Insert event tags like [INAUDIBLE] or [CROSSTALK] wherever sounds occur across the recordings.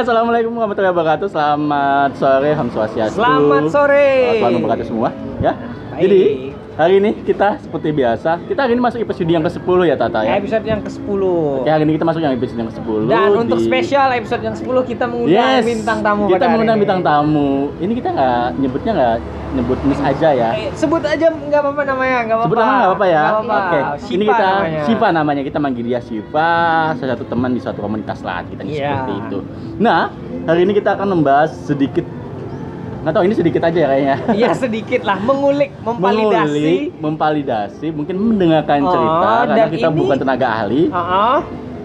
assalamualaikum warahmatullahi wabarakatuh. Selamat sore, Ham Swastiastu. Selamat sore. Selamat memberkati semua, ya. Baik. Jadi hari ini kita seperti biasa, kita hari ini masuk episode yang ke-10 ya Tata ya. Episode yang ke-10. Oke, hari ini kita masuk yang episode yang ke-10. Dan untuk di- spesial episode yang 10 kita mengundang Yes, bintang tamu Kita mengundang ini. bintang tamu. Ini kita nggak nyebutnya nggak nyebut Miss aja ya. Eh, sebut aja nggak apa-apa namanya, nggak apa-apa. Sebut nama nggak apa-apa ya. Oke. Ini Sipa kita namanya. Siva namanya. Kita manggil dia Siva, salah satu teman di suatu komunitas lah kita Iya. seperti itu. Nah, hari ini kita akan membahas sedikit nggak tahu ini sedikit aja ya kayaknya. Iya sedikit lah, mengulik, memvalidasi. Mengulik, memvalidasi, mungkin mendengarkan Oh, cerita karena kita ini- bukan tenaga ahli. Heeh.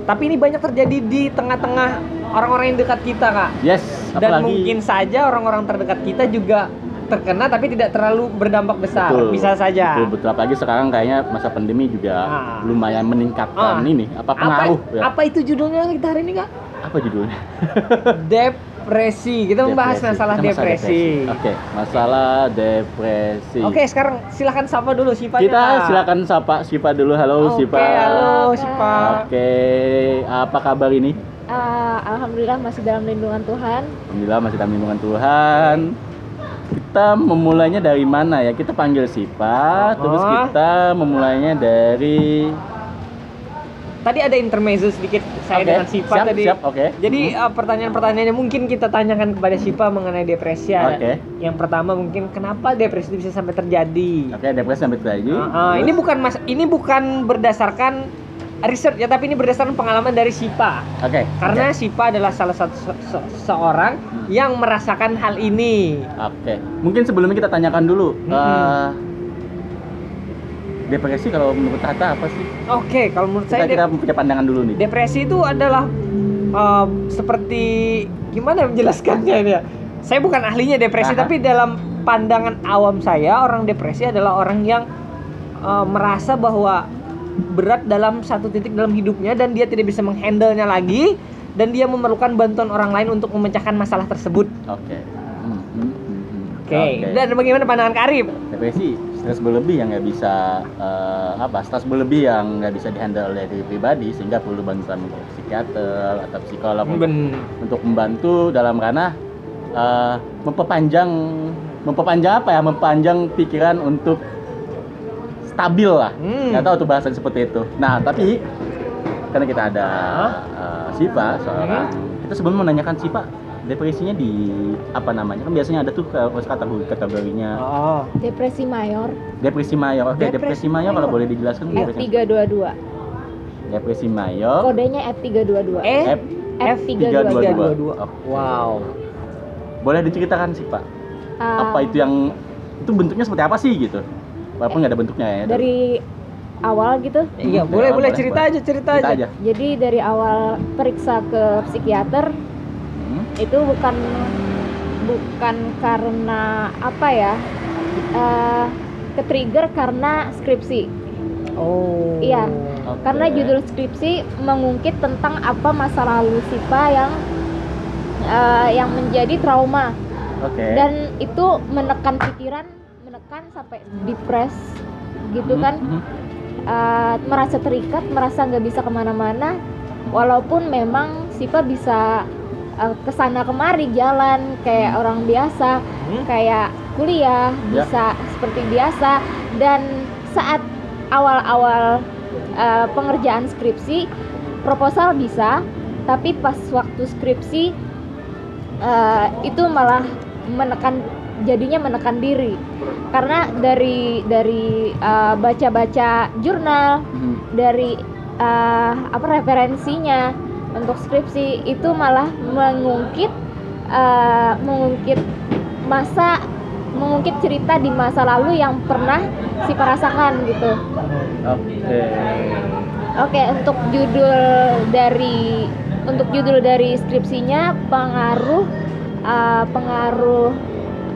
Tapi ini banyak terjadi di tengah-tengah orang-orang yang dekat kita, Kak. Yes, Dan apalagi mungkin saja orang-orang terdekat kita juga terkena tapi tidak terlalu berdampak besar. Betul. Bisa saja. Betul, betul. Apalagi sekarang kayaknya masa pandemi juga Ah. lumayan meningkatkan Ah. ini apa pengaruh apa, ya. apa itu judulnya kita hari ini, Kak? Apa judulnya? [LAUGHS] Depresi. Kita membahas Depresi. masalah Kita masalah depresi. Oke, masalah depresi. Oke, sekarang silakan sapa dulu Sipa. Kita silakan sapa Sipa dulu. Halo Oke, Sipa. halo Sipa. Oke, apa kabar ini? Ah, Alhamdulillah masih dalam lindungan Tuhan. Alhamdulillah masih dalam lindungan Tuhan. Kita memulainya dari mana ya? Kita panggil Sipa, terus Oh. kita memulainya dari Tadi ada intermezzo sedikit saya Oke, dengan Sipa siap, tadi. siap, oke. Jadi Hmm. uh, pertanyaan-pertanyaannya mungkin kita tanyakan kepada Sipa mengenai depresi. Oke. Yang pertama mungkin kenapa depresi itu bisa sampai terjadi? Oke, depresi sampai terjadi. Uh, uh, ini bukan mas, ini bukan berdasarkan riset ya, tapi ini berdasarkan pengalaman dari Sipa. Oke. Karena Sipa adalah salah satu se- se- seorang yang merasakan hal ini. Oke. Mungkin sebelumnya kita tanyakan dulu. Mm-mm. eh, depresi kalau menurut Tata apa sih? Oke, kalau menurut Kita, saya kita punya pandangan dulu nih. depresi itu adalah um, seperti gimana menjelaskannya ini ya? Saya bukan ahlinya depresi, Aha. tapi dalam pandangan awam saya orang depresi adalah orang yang uh, merasa bahwa berat dalam satu titik dalam hidupnya dan dia tidak bisa menghandlenya lagi dan dia memerlukan bantuan orang lain untuk memecahkan masalah tersebut. Oke. Hmm, hmm, hmm, hmm. Oke. Dan bagaimana pandangan Karib? depresi stres berlebih yang nggak bisa eh, apa stres berlebih yang nggak bisa dihandle oleh diri pribadi sehingga perlu bantuan psikiater atau psikolog untuk, Ben. untuk membantu dalam ranah eh, memperpanjang memperpanjang apa ya memperpanjang pikiran untuk stabil lah Hmm. nggak tahu tuh bahasan seperti itu nah tapi karena kita ada eh, Siva seorang Hmm. kita sebelum menanyakan Siva depresinya di apa namanya kan biasanya ada tuh eh, kategori kategorinya Oh. Depresi mayor Depresi mayor. Oke, depresi, Depresi mayor kalau mayor. boleh dijelaskan depresi, F322. depresi mayor. Kodenya F322. Eh, F F322. Oke. Wow. Boleh diceritakan sih, Pak. Ah, Apa itu yang itu bentuknya seperti apa sih gitu? Walaupun nggak ada bentuknya ya. dari awal gitu. Iya, boleh ya, boleh boleh, cerita boleh. aja, cerita, Cerita aja. aja. Jadi dari awal periksa ke psikiater? Itu bukan bukan karena apa ya? eh ke trigger karena skripsi. Oh. Iya. Oke. Karena judul skripsi mengungkit tentang apa masa lalu Sipa yang eh, yang menjadi trauma Oke. dan itu menekan pikiran, menekan sampai depres gitu Hmm, kan. Eh, merasa terikat, merasa nggak bisa ke mana-mana, walaupun memang Sipa bisa eh, ke sana kemari jalan kayak Hmm. orang biasa, Hmm? kayak kuliah Ya. bisa seperti biasa dan saat awal-awal eh, pengerjaan skripsi proposal bisa tapi pas waktu skripsi eh, itu malah menekan jadinya menekan diri karena dari dari baca-baca jurnal Hmm. dari eh, apa referensinya untuk skripsi itu malah mengungkit eh, mengungkit masa mengungkit cerita di masa lalu yang pernah si rasakan gitu. Oke. Oke, untuk judul dari untuk judul dari skripsinya pengaruh eh, pengaruh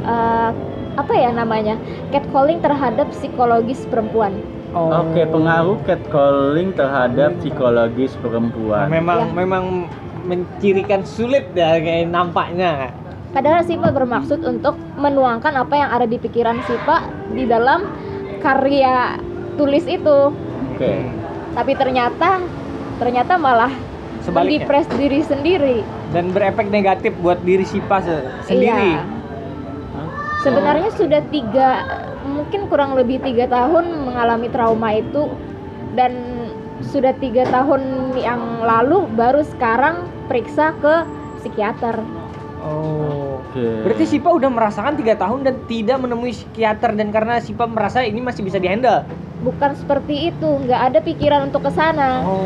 eh, apa ya namanya catcalling terhadap psikologis perempuan. Oh. Oke, pengaruh catcalling terhadap psikologis Nah, perempuan. memang Ya. memang mencirikan sulit ya kayak nampaknya. Padahal Sipa bermaksud untuk menuangkan apa yang ada di pikiran Sipa di dalam karya tulis itu. Oke. Tapi ternyata ternyata malah Sebaliknya. mendepres diri sendiri. dan berefek negatif buat diri Sipa se- sendiri. Iya. Sebenarnya sudah tiga, mungkin kurang lebih tiga tahun mengalami trauma itu dan sudah tiga tahun yang lalu baru sekarang periksa ke psikiater. Oh. Oke. Berarti Sipa udah merasakan tiga tahun dan tidak menemui psikiater dan karena Sipa merasa ini masih bisa dihandle. Bukan seperti itu, nggak ada pikiran untuk ke sana, Oh.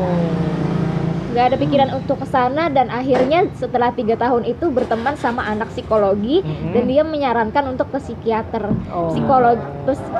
Nggak ada pikiran untuk ke sana dan akhirnya setelah tiga tahun itu berteman sama anak psikologi Mhm. dan dia menyarankan untuk ke psikiater, Oh. psikolog,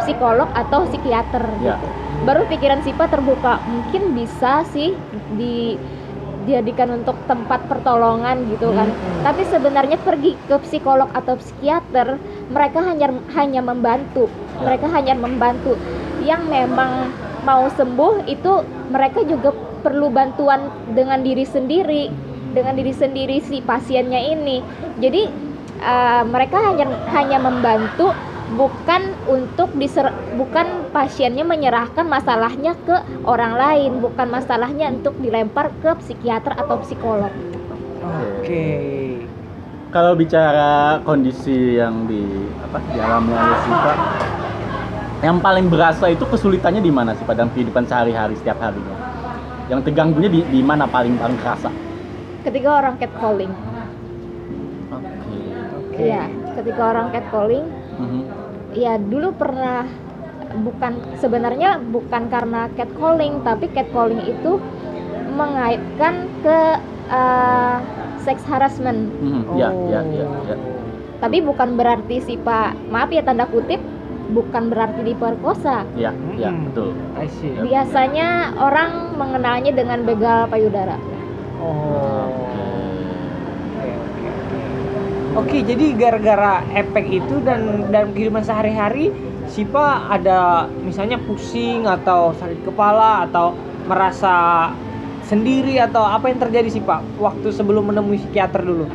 psikolog atau psikiater. Ya. gitu. Baru pikiran Sipa terbuka, mungkin bisa sih dijadikan untuk tempat pertolongan gitu kan. Mhm. Tapi sebenarnya pergi ke psikolog atau psikiater, mereka hanya hanya membantu. Ya. Mereka hanya membantu. Yang memang mau sembuh itu mereka juga perlu bantuan dengan diri sendiri, dengan diri sendiri si pasiennya ini. Jadi eh, mereka hanya hanya membantu bukan untuk diser bukan pasiennya menyerahkan masalahnya ke orang lain, bukan masalahnya untuk dilempar ke psikiater atau psikolog. Oke. Kalau bicara kondisi yang di apa dialami oleh Siva, yang paling berasa itu kesulitannya di mana sih pada kehidupan sehari-hari setiap harinya? Yang terganggunya di, di mana paling paling kerasa? Ketika orang catcalling, Oke. Oke. iya, ketika orang catcalling, Mhm. ya dulu pernah bukan sebenarnya bukan karena catcalling, tapi catcalling itu mengaitkan ke eh, sex harassment. Mhm. Ya, ya, ya, ya. Tapi bukan berarti si Pak, maaf ya tanda kutip, bukan berarti diperkosa. Ya, ya, Hmm. betul. I see. Biasanya orang mengenalnya dengan begal payudara. Oh. Oke, oke, oke. Oke, jadi gara-gara efek itu dan dalam kehidupan sehari-hari Sipa ada misalnya pusing atau sakit kepala atau merasa sendiri atau apa yang terjadi sih Pak waktu sebelum menemui psikiater dulu?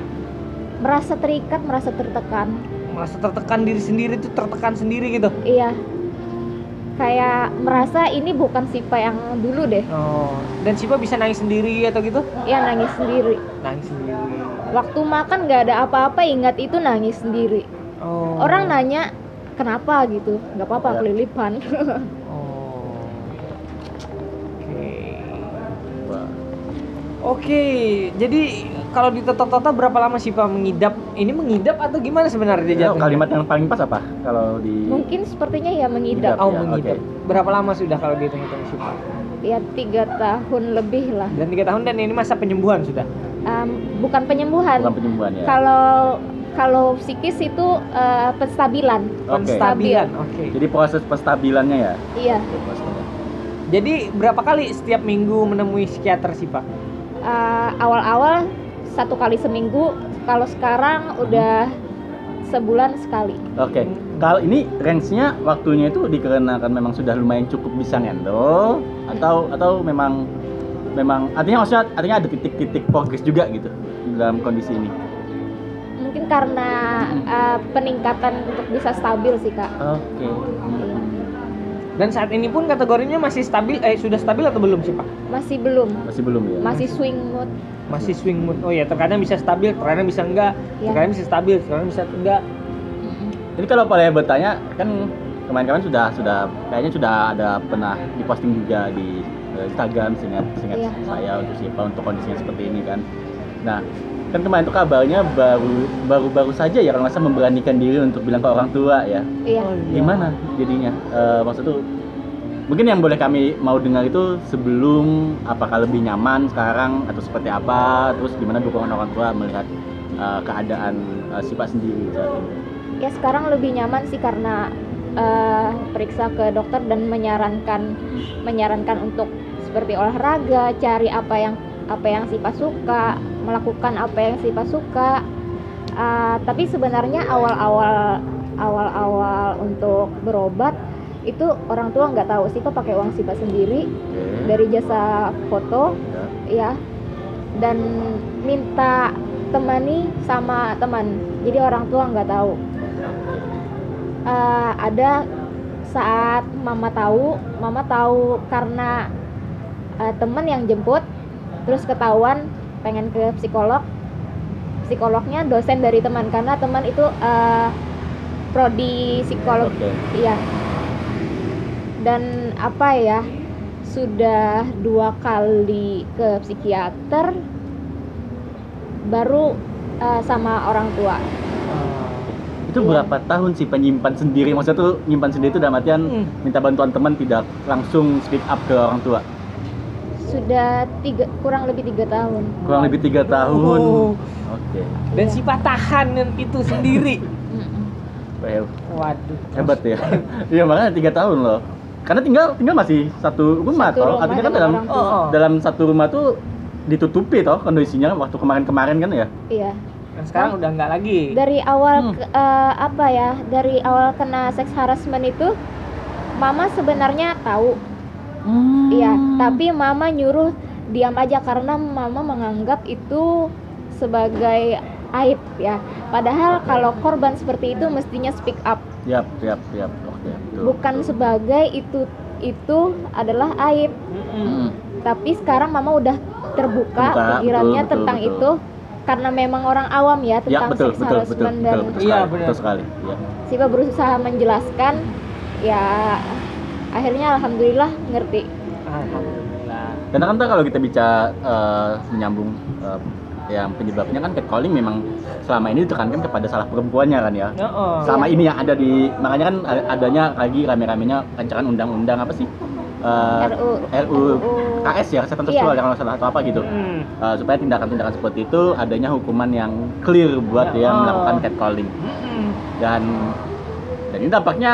Merasa terikat, merasa tertekan. Merasa tertekan diri sendiri tuh tertekan sendiri gitu. Iya. Kayak merasa ini bukan Sipa yang dulu deh. Oh, dan Sipa bisa nangis sendiri atau gitu? Ya nangis sendiri. Nangis sendiri. Waktu makan nggak ada apa-apa, ingat itu nangis sendiri. Oh. Orang nanya kenapa gitu, nggak apa-apa Ya. kelilipan. [LAUGHS] Oh. Oke. Oke, jadi kalau di Toto-Toto berapa lama sih Pak mengidap? Ini mengidap atau gimana sebenarnya Ya, jatuhnya? kalimat yang paling pas apa? Kalau di Mungkin sepertinya ya mengidap. Oh, Ya, mengidap. oke. Berapa lama sudah kalau dihitung-hitung sih Pak? Ya tiga tahun lebih lah. Dan tiga tahun dan ini masa penyembuhan sudah. Em, bukan penyembuhan. bukan penyembuhan ya. Kalau kalau psikis itu eh, penstabilan. Oke. Penstabilan. Oke. Jadi proses penstabilannya ya. Iya. Jadi berapa kali setiap minggu menemui psikiater sih Pak? Eh, awal-awal satu kali seminggu. Kalau sekarang udah sebulan sekali. Oke. Kalau ini range-nya waktunya itu dikarenakan memang sudah lumayan cukup bisa handle atau atau memang memang artinya maksudnya artinya ada titik-titik progres juga gitu dalam kondisi ini. Mungkin karena eh, peningkatan untuk bisa stabil sih kak. Oke. Iya. Dan saat ini pun kategorinya masih stabil, eh sudah stabil atau belum sih Pak? Masih belum. Masih belum ya? Masih swing mood. Masih swing mood. Oh ya, terkadang bisa stabil, terkadang bisa enggak, Ya. terkadang bisa stabil, terkadang bisa enggak. Jadi kalau boleh bertanya kan kemarin-kemarin sudah sudah kayaknya sudah ada pernah diposting juga di eh, Instagram seingat seingat Iya. saya untuk siapa untuk kondisinya seperti ini kan. Nah kan kemarin itu kabarnya baru baru baru saja ya kalau nggak salah memberanikan diri untuk bilang ke orang tua ya. Iya. Oh, iya. Gimana jadinya? Eh, maksud tuh mungkin yang boleh kami mau dengar itu sebelum apakah lebih nyaman sekarang atau seperti apa terus gimana dukungan orang tua melihat eh, keadaan eh, si Pak sendiri saat ini. Ya sekarang lebih nyaman sih karena eh, periksa ke dokter dan menyarankan menyarankan untuk seperti olahraga, cari apa yang apa yang Sipa suka, melakukan apa yang Sipa suka. Eh, tapi sebenarnya awal-awal awal-awal untuk berobat itu orang tua nggak tahu Sipa pakai uang Sipa sendiri dari jasa foto. Ya. ya dan minta temani sama teman. Jadi orang tua nggak tahu. Eh, ada saat mama tahu mama tahu karena eh, teman yang jemput terus ketahuan pengen ke psikolog psikolognya dosen dari teman karena teman itu eh, prodi psikolog Oke. iya dan apa ya sudah dua kali ke psikiater baru eh, sama orang tua Itu Iya. berapa tahun sih penyimpan sendiri? Maksudnya tuh nyimpan sendiri itu dalam artian Hmm. minta bantuan teman tidak langsung speak up ke orang tua. Sudah tiga kurang lebih tiga tahun Kurang lebih tiga tahun. Oh. Oke. dan sifat tahan itu sendiri. Well, waduh hebat ya. [LAUGHS] Iya makanya tiga tahun loh. Karena tinggal tinggal masih satu rumah Satu toh. rumah Artinya kan dalam. Oh, oh. dalam satu rumah tuh ditutupi toh kondisinya waktu kemarin-kemarin kan ya. iya dan sekarang udah nggak lagi dari awal Hmm. ke- eh, apa ya dari awal kena seks harassment itu mama sebenarnya tahu iya tapi mama nyuruh diam aja karena mama menganggap itu sebagai aib ya padahal kalau korban seperti itu mestinya speak up Yap, yap, yap. Oke, betul. bukan sebagai itu itu adalah aib. Hmm. tapi sekarang mama udah terbuka Terbuka, pikirannya betul, tentang betul. itu karena memang orang awam ya Ya, tentang betul, seks betul, betul, harassment betul, dan betul, Iya, sekali, benar. betul sekali. Ya. Sipa berusaha menjelaskan ya akhirnya alhamdulillah ngerti alhamdulillah Karena kan tuh kalau kita bicara eh, menyambung eh, yang penyebabnya kan catcalling memang selama ini ditekankan kepada salah perempuannya kan ya. Oh, Selama Iya. ini yang ada di makanya kan adanya lagi rame-ramenya rancangan undang-undang apa sih? Eh, RU RU KS ya kesehatan Iya. seksual yang kalau nggak salah atau apa gitu. Hmm. Eh, supaya tindakan-tindakan seperti itu adanya hukuman yang clear buat Ya, yang oh. melakukan catcalling Mm-mm. dan dan ini dampaknya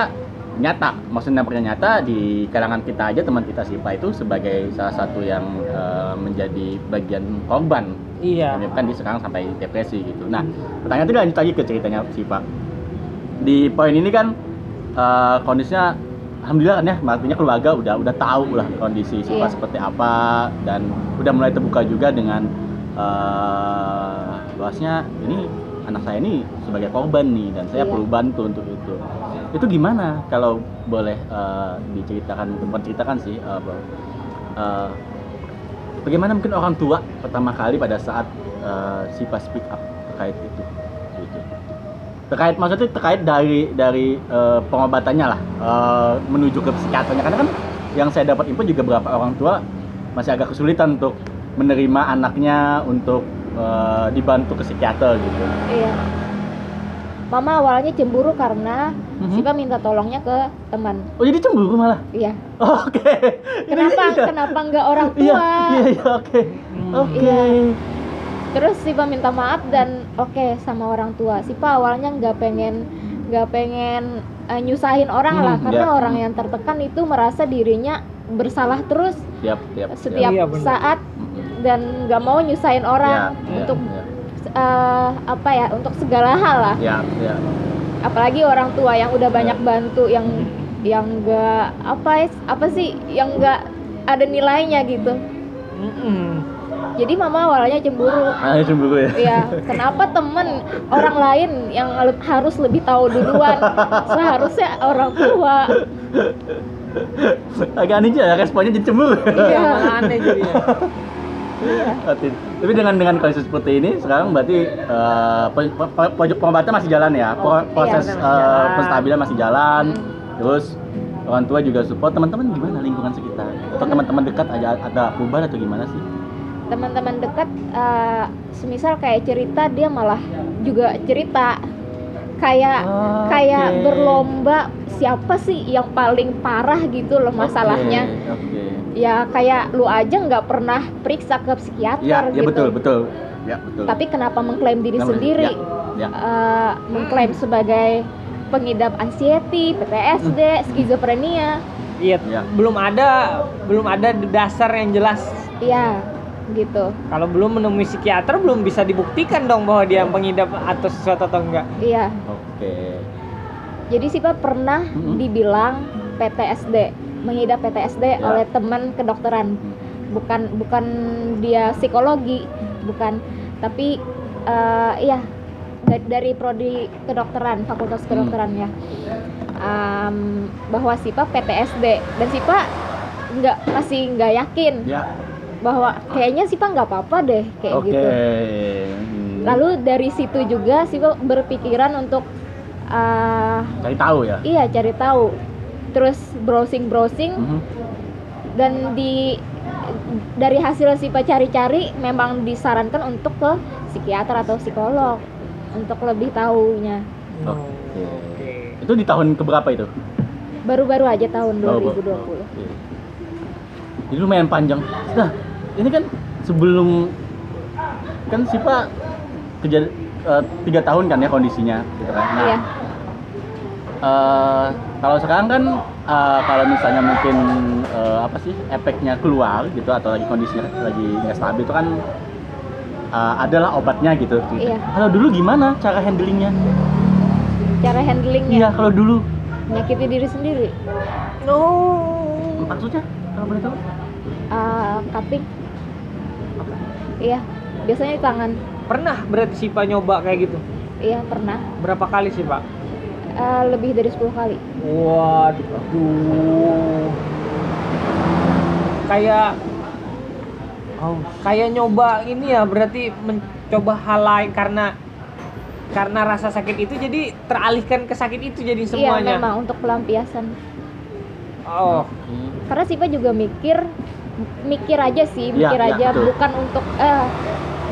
nyata maksudnya dampaknya nyata di kalangan kita aja teman kita Sipa itu sebagai salah satu yang eh, menjadi bagian korban. Iya. Menyebabkan dia sekarang sampai depresi gitu. Nah pertanyaan itu lanjut lagi ke ceritanya Sipa di poin ini kan eh, kondisinya alhamdulillah kan ya artinya keluarga udah udah tahu lah kondisi Sipa Iya. seperti apa dan udah mulai terbuka juga dengan eh bahwasanya ini anak saya ini sebagai korban nih dan saya Iya. perlu bantu untuk itu itu gimana kalau boleh eh, diceritakan bukan ceritakan sih bahwa, eh, bagaimana mungkin orang tua pertama kali pada saat eh, Sipa speak up terkait itu gitu. terkait maksudnya terkait dari dari eh, pengobatannya lah eh, menuju ke psikiaternya karena kan yang saya dapat info juga beberapa orang tua masih agak kesulitan untuk menerima anaknya untuk eh, dibantu ke psikiater gitu. iya mama awalnya cemburu karena Mhm. Sipa minta tolongnya ke teman Oh jadi cemburu malah? iya Oh, Oke. [LAUGHS] Ini- kenapa iya. kenapa nggak orang Iya, tua iya, iya, oke. Hmm. Oke. Iya. terus Sipa minta maaf dan oke sama orang tua Sipa awalnya nggak pengen nggak pengen eh, nyusahin orang Hmm, lah karena ya. orang yang tertekan itu merasa dirinya bersalah terus Siap, siap. setiap Iya, benar. saat dan nggak mau nyusahin orang Ya, untuk ya, eh, apa ya untuk segala hal lah ya, ya. apalagi orang tua yang udah banyak bantu yang yang enggak apa ya- apa sih yang enggak ada nilainya gitu Mm-mm. jadi mama awalnya cemburu Ah, cemburu ya. ya kenapa temen orang lain yang harus lebih tahu duluan [LAUGHS] seharusnya orang tua Agak aneh ya responnya jadi cemburu. Iya. Aneh jadinya Oke. Tapi dengan dengan kondisi seperti ini sekarang berarti eh, pe- pojok pengobatan masih jalan ya. Pro- proses eh, jalan. penstabilan masih jalan. Hmm. Terus orang tua juga support. Teman-teman gimana lingkungan sekitar? Atau teman-teman dekat ada ada perubahan atau gimana sih? teman-teman dekat eh, semisal kayak cerita dia malah juga cerita kayak Oh, kayak oke. berlomba siapa sih yang paling parah gitu loh masalahnya Oke. oke. ya kayak lu aja nggak pernah periksa ke psikiater Iya, iya gitu betul, betul. Ya, betul. tapi kenapa mengklaim diri Namanya- sendiri Ya, ya. Eh, mengklaim sebagai pengidap anxiety, PTSD, skizofrenia iya Ya. belum ada belum ada dasar yang jelas ya gitu kalau belum menemui psikiater belum bisa dibuktikan dong bahwa dia pengidap atau sesuatu atau enggak iya Oke. jadi sih Pak pernah Mm-mm. dibilang PTSD mengidap PTSD Ya. oleh teman kedokteran Hmm. bukan bukan dia psikologi bukan tapi eh, iya dari, dari prodi kedokteran fakultas Hmm. kedokteran ya Am, bahwa Sipa PTSD dan Sipa nggak masih nggak yakin Ya. bahwa kayaknya Sipa nggak apa-apa deh kayak Oke. gitu Hmm. lalu dari situ juga Siva berpikiran untuk eh, Cari tahu ya. iya cari tahu terus browsing browsing Mhm. dan di dari hasil Siva cari-cari memang disarankan untuk ke psikiater atau psikolog untuk lebih tahunya Oke. Oke. Itu di tahun keberapa itu? baru-baru aja tahun Oh, 2020 Oke. Jadi lumayan panjang. Nah, ini kan sebelum kan Sipa kerja eh, tiga tahun kan ya kondisinya, gitu kan. Nah, iya eh, kalau sekarang kan eh, kalau misalnya mungkin eh, apa sih efeknya keluar gitu atau lagi kondisinya lagi nggak stabil itu kan eh, adalah obatnya gitu. Iya. Kalau dulu gimana cara handlingnya? cara Iya, handlingnya kalau dulu menyakiti diri sendiri Oh. maksudnya kalau boleh tahu? Eh, cutting iya biasanya di tangan Pernah berarti si Pak nyoba kayak gitu? iya pernah Berapa kali sih Pak? Eh, lebih dari 10 kali Waduh. Kayak oh, kayak nyoba ini ya berarti mencoba hal lain karena karena rasa sakit itu jadi teralihkan ke sakit itu jadi iya semuanya. memang untuk pelampiasan Oh, karena Siva juga mikir mikir aja sih Iya, mikir iya, aja betul. bukan untuk eh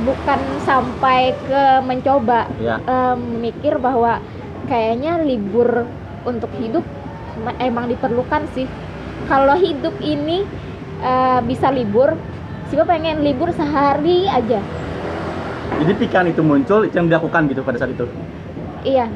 bukan sampai ke mencoba Ya. Eh, mikir bahwa kayaknya libur untuk hidup ma- emang diperlukan sih kalau hidup ini eh, bisa libur Siva pengen libur sehari aja Jadi pikiran itu muncul, yang dilakukan gitu pada saat itu. iya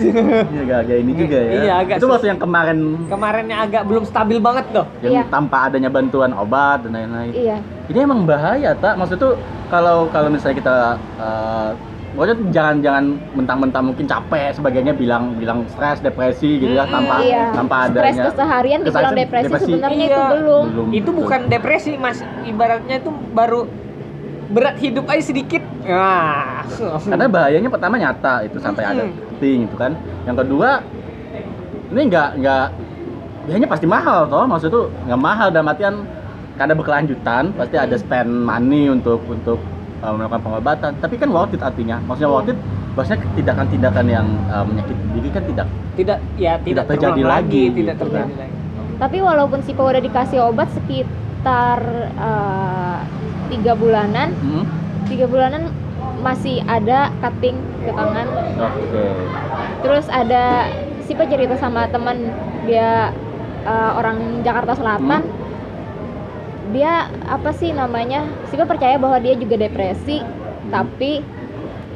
[LAUGHS] Iya agak ini juga ya. Iya, agak itu waktu yang kemarin kemarinnya agak belum stabil banget tuh. yang Iya. tanpa adanya bantuan obat dan lain-lain. iya Ini emang bahaya tak? Maksud tuh kalau kalau misalnya kita eh pokoknya tuh jangan jangan mentang-mentang mungkin capek sebagainya bilang bilang stres depresi gitu ya Hmm, tanpa iya tanpa stres adanya keseharian dibilang keseharian, depresi, depresi. sebenarnya Iya. itu belum belum Itu bukan depresi, Mas. Ibaratnya itu baru berat hidup aja sedikit. Nah. karena bahayanya pertama nyata itu sampai ada cutting itu kan yang kedua ini nggak nggak biayanya pasti mahal toh maksud tuh nggak mahal dalam artian karena berkelanjutan pasti ada spend money untuk untuk uh, melakukan pengobatan tapi kan worth it artinya maksudnya worth it maksudnya tindakan-tindakan yang uh, menyakiti diri kan tidak tidak ya tidak, Tidak terjadi terulang lagi, tidak gitu terjadi kan. lagi. tapi walaupun Sipa udah dikasih obat sekitar eh, tiga bulanan Hmm? Tiga bulanan masih ada cutting ke tangan. Oke. Terus ada Sipa cerita sama teman dia eh, orang Jakarta Selatan. Dia apa sih namanya Sipa percaya bahwa dia juga depresi tapi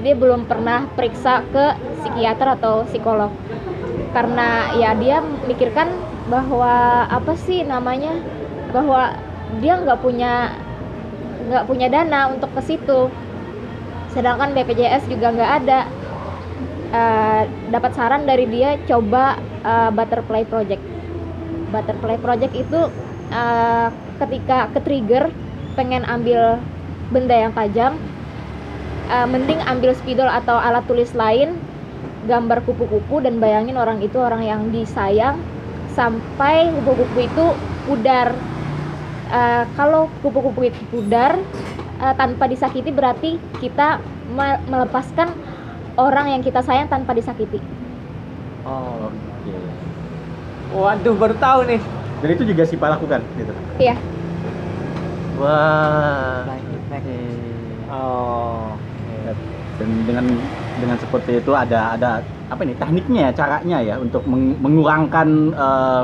dia belum pernah periksa ke psikiater atau psikolog. Karena ya dia mikirkan bahwa apa sih namanya bahwa dia nggak punya nggak punya dana untuk ke situ. Sedangkan BPJS juga nggak ada. Eh, dapat saran dari dia coba eh, butterfly project. Butterfly project itu eh, ketika ke trigger pengen ambil benda yang tajam eh, mending ambil spidol atau alat tulis lain gambar kupu-kupu dan bayangin orang itu orang yang disayang sampai kupu-kupu itu pudar Eh, kalau kupu-kupu itu pudar eh, tanpa disakiti berarti kita me- melepaskan orang yang kita sayang tanpa disakiti Oh. oke Waduh, baru tahu nih. dan itu juga si lakukan gitu iya wah Oh. dan dengan dengan seperti itu ada ada apa ini tekniknya ya caranya ya untuk meng- mengurangkan eh,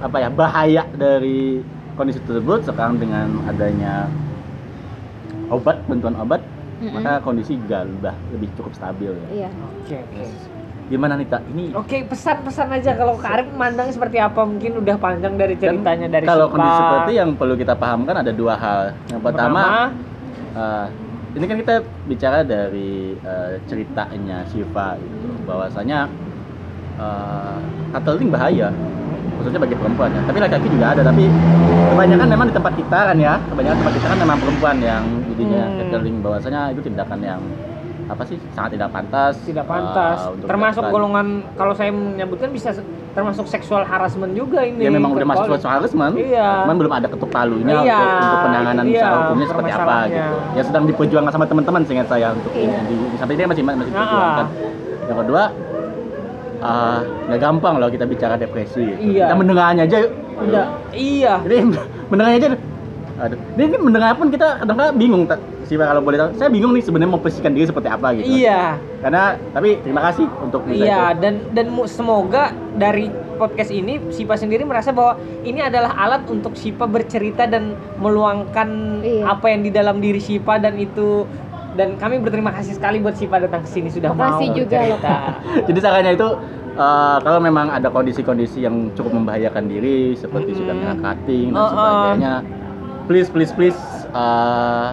apa ya bahaya dari kondisi tersebut sekarang dengan adanya obat bantuan obat Mm-mm. maka kondisi juga udah lebih cukup stabil ya. Iya. Oke, oke. gimana Nita ini Oke, pesan-pesan aja kalau Karim mandang seperti apa? Mungkin udah panjang dari ceritanya dari kalau Sipa. kondisi seperti yang perlu kita pahamkan ada dua hal. Yang pertama Eh, ini kan kita bicara dari eh, ceritanya Shiva gitu bahwasanya uh, bahaya khususnya bagi perempuan ya tapi laki-laki juga ada tapi kebanyakan memang di tempat kita kan ya kebanyakan tempat kita kan memang perempuan yang jadinya Hmm. cuddling bahwasanya itu tindakan yang apa sih sangat tidak pantas tidak pantas uh, termasuk dilakukan. golongan kalau saya menyebutkan bisa termasuk seksual harassment juga ini ya memang udah masuk sexual harassment Iya. cuman belum ada ketuk palunya Iya, untuk, untuk penanganan dia secara hukumnya seperti apa gitu ya sedang diperjuangkan sama teman-teman seingat saya untuk Iya. ini sampai ini masih masih Ah. diperjuangkan yang kedua ah, nggak gampang loh kita bicara depresi gitu. Iya. kita mendengarnya aja udah iya Jadi mendengarnya aja aduh. Ini, ini mendengar pun kita kadang-kadang bingung tak sih kalau boleh tahu. Saya bingung nih sebenarnya mau posisikan diri seperti apa gitu. iya Karena tapi terima kasih untuk bisa Iya, itu. dan dan semoga dari podcast ini Sipa sendiri merasa bahwa ini adalah alat untuk Sipa bercerita dan meluangkan Iya. apa yang di dalam diri Sipa dan itu dan kami berterima kasih sekali buat Sipa datang ke sini sudah mau Makasih juga loh, bercerita. [LAUGHS] Jadi sarannya itu eh, kalau memang ada kondisi-kondisi yang cukup membahayakan diri seperti Mm-mm. sudah kena cutting dan Oh, oh. sebagainya, please please please eh,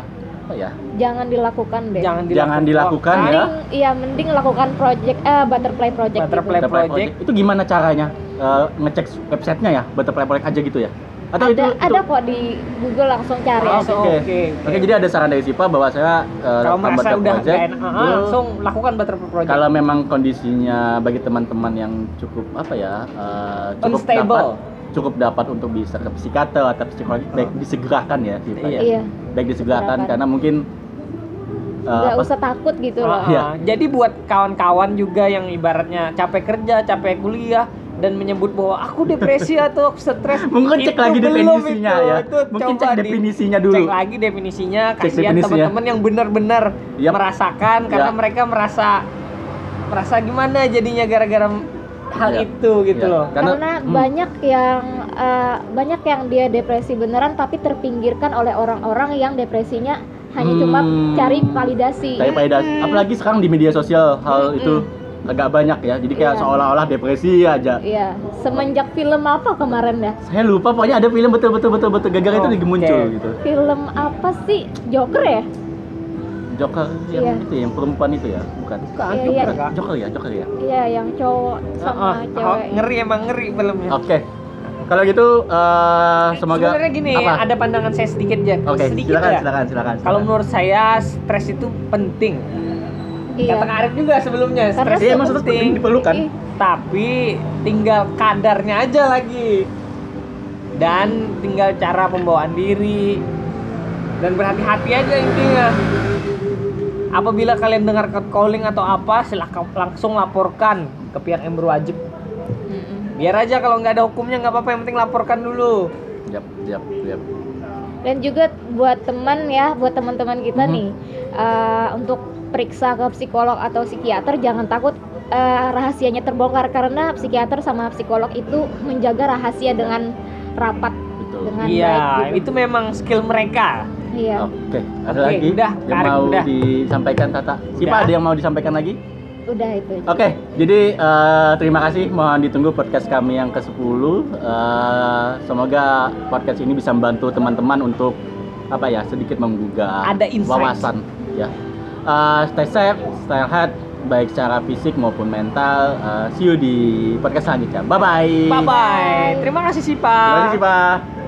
apa ya? jangan dilakukan deh Jangan dilakukan. Jangan dilakukan ya. mending iya mending lakukan project eh butterfly project Butterfly gitu. Butterfly Project. Itu gimana caranya? Eh, ngecek websitenya ya, Butterfly Project aja gitu ya? Atau ada itu, itu ada kok di Google langsung cari Oh, aja Oke, Oke, oke. oke. jadi ada saran dari Sipa bahwa saya eh, Kalau lakukan merasa udah Project, enak, itu langsung lakukan Butterfly Project. kalau memang kondisinya bagi teman-teman yang cukup apa ya eh, cukup Unstable. dapat cukup dapat untuk bisa ke psikiater atau psikolog baik disegerakan ya Sipa Iya. ya. iya baik disegerakan karena mungkin eh, nggak apa, usah takut gitu loh Iya. ah. Jadi buat kawan-kawan juga yang ibaratnya capek kerja, capek kuliah dan menyebut bahwa aku depresi atau aku stres. [LAUGHS] mungkin cek lagi definisinya itu. ya Itu mungkin cek di- definisinya dulu Cek lagi definisinya, kasihan definisinya. teman-teman yang benar-benar Yap. merasakan karena Ya. mereka merasa merasa gimana jadinya gara-gara hal Ya. itu gitu Ya. loh. Karena- karena hmm. banyak yang eh, banyak yang dia depresi beneran tapi terpinggirkan oleh orang-orang yang depresinya hanya cuma Hmm. cari validasi Saya pada apalagi sekarang di media sosial hal itu agak banyak ya jadi kayak Iya. seolah-olah depresi aja Iya, semenjak film apa kemarin ya? saya lupa pokoknya ada film betul betul betul betul gagal itu Oke. dimuncul gitu Film apa sih? Joker ya? Joker yang Iya. itu yang perempuan itu ya bukan Bukan, Iya, Joker. Kak. Joker ya Joker ya Iya, yang cowok sama Ah, ah. cewek. Oh, ngeri emang ngeri filmnya. oke kalau gitu eh, semoga Sebenarnya gini, apa ada pandangan saya sedikit aja. oke sedikit silakan, ya. silakan silakan Kalau silakan. menurut saya stres itu penting. Iya. Kata Arif juga sebelumnya, stres iya maksudnya penting diperlukan Ih, Tapi tinggal kadarnya aja lagi. Dan tinggal cara pembawaan diri dan berhati-hati aja intinya. Apabila kalian dengar calling atau apa, silahkan langsung laporkan ke pihak yang berwajib. Biar aja kalau nggak ada hukumnya nggak apa-apa, yang penting laporkan dulu. Yap, yap, yap. Dan juga buat teman ya, buat teman-teman kita Mhm. nih, eh, untuk periksa ke psikolog atau psikiater jangan takut eh, rahasianya terbongkar karena psikiater sama psikolog itu menjaga rahasia dengan rapat betul dengan Iya, baik gitu. itu memang skill mereka. Iya, oke ada Oke, lagi udah, yang mau udah. disampaikan Tata Siapa Udah. ada yang mau disampaikan lagi udah itu. aja. Oke, jadi eh, terima kasih. Mohon ditunggu podcast kami yang ke-10. Eh, semoga podcast ini bisa membantu teman-teman untuk apa ya, sedikit menggugah Ada insight. wawasan ya. Eh, stay safe, stay healthy baik secara fisik maupun mental. Eh, see you di podcast selanjutnya. Bye bye. Bye bye. Terima kasih sih Pak. Terima kasih, Pak.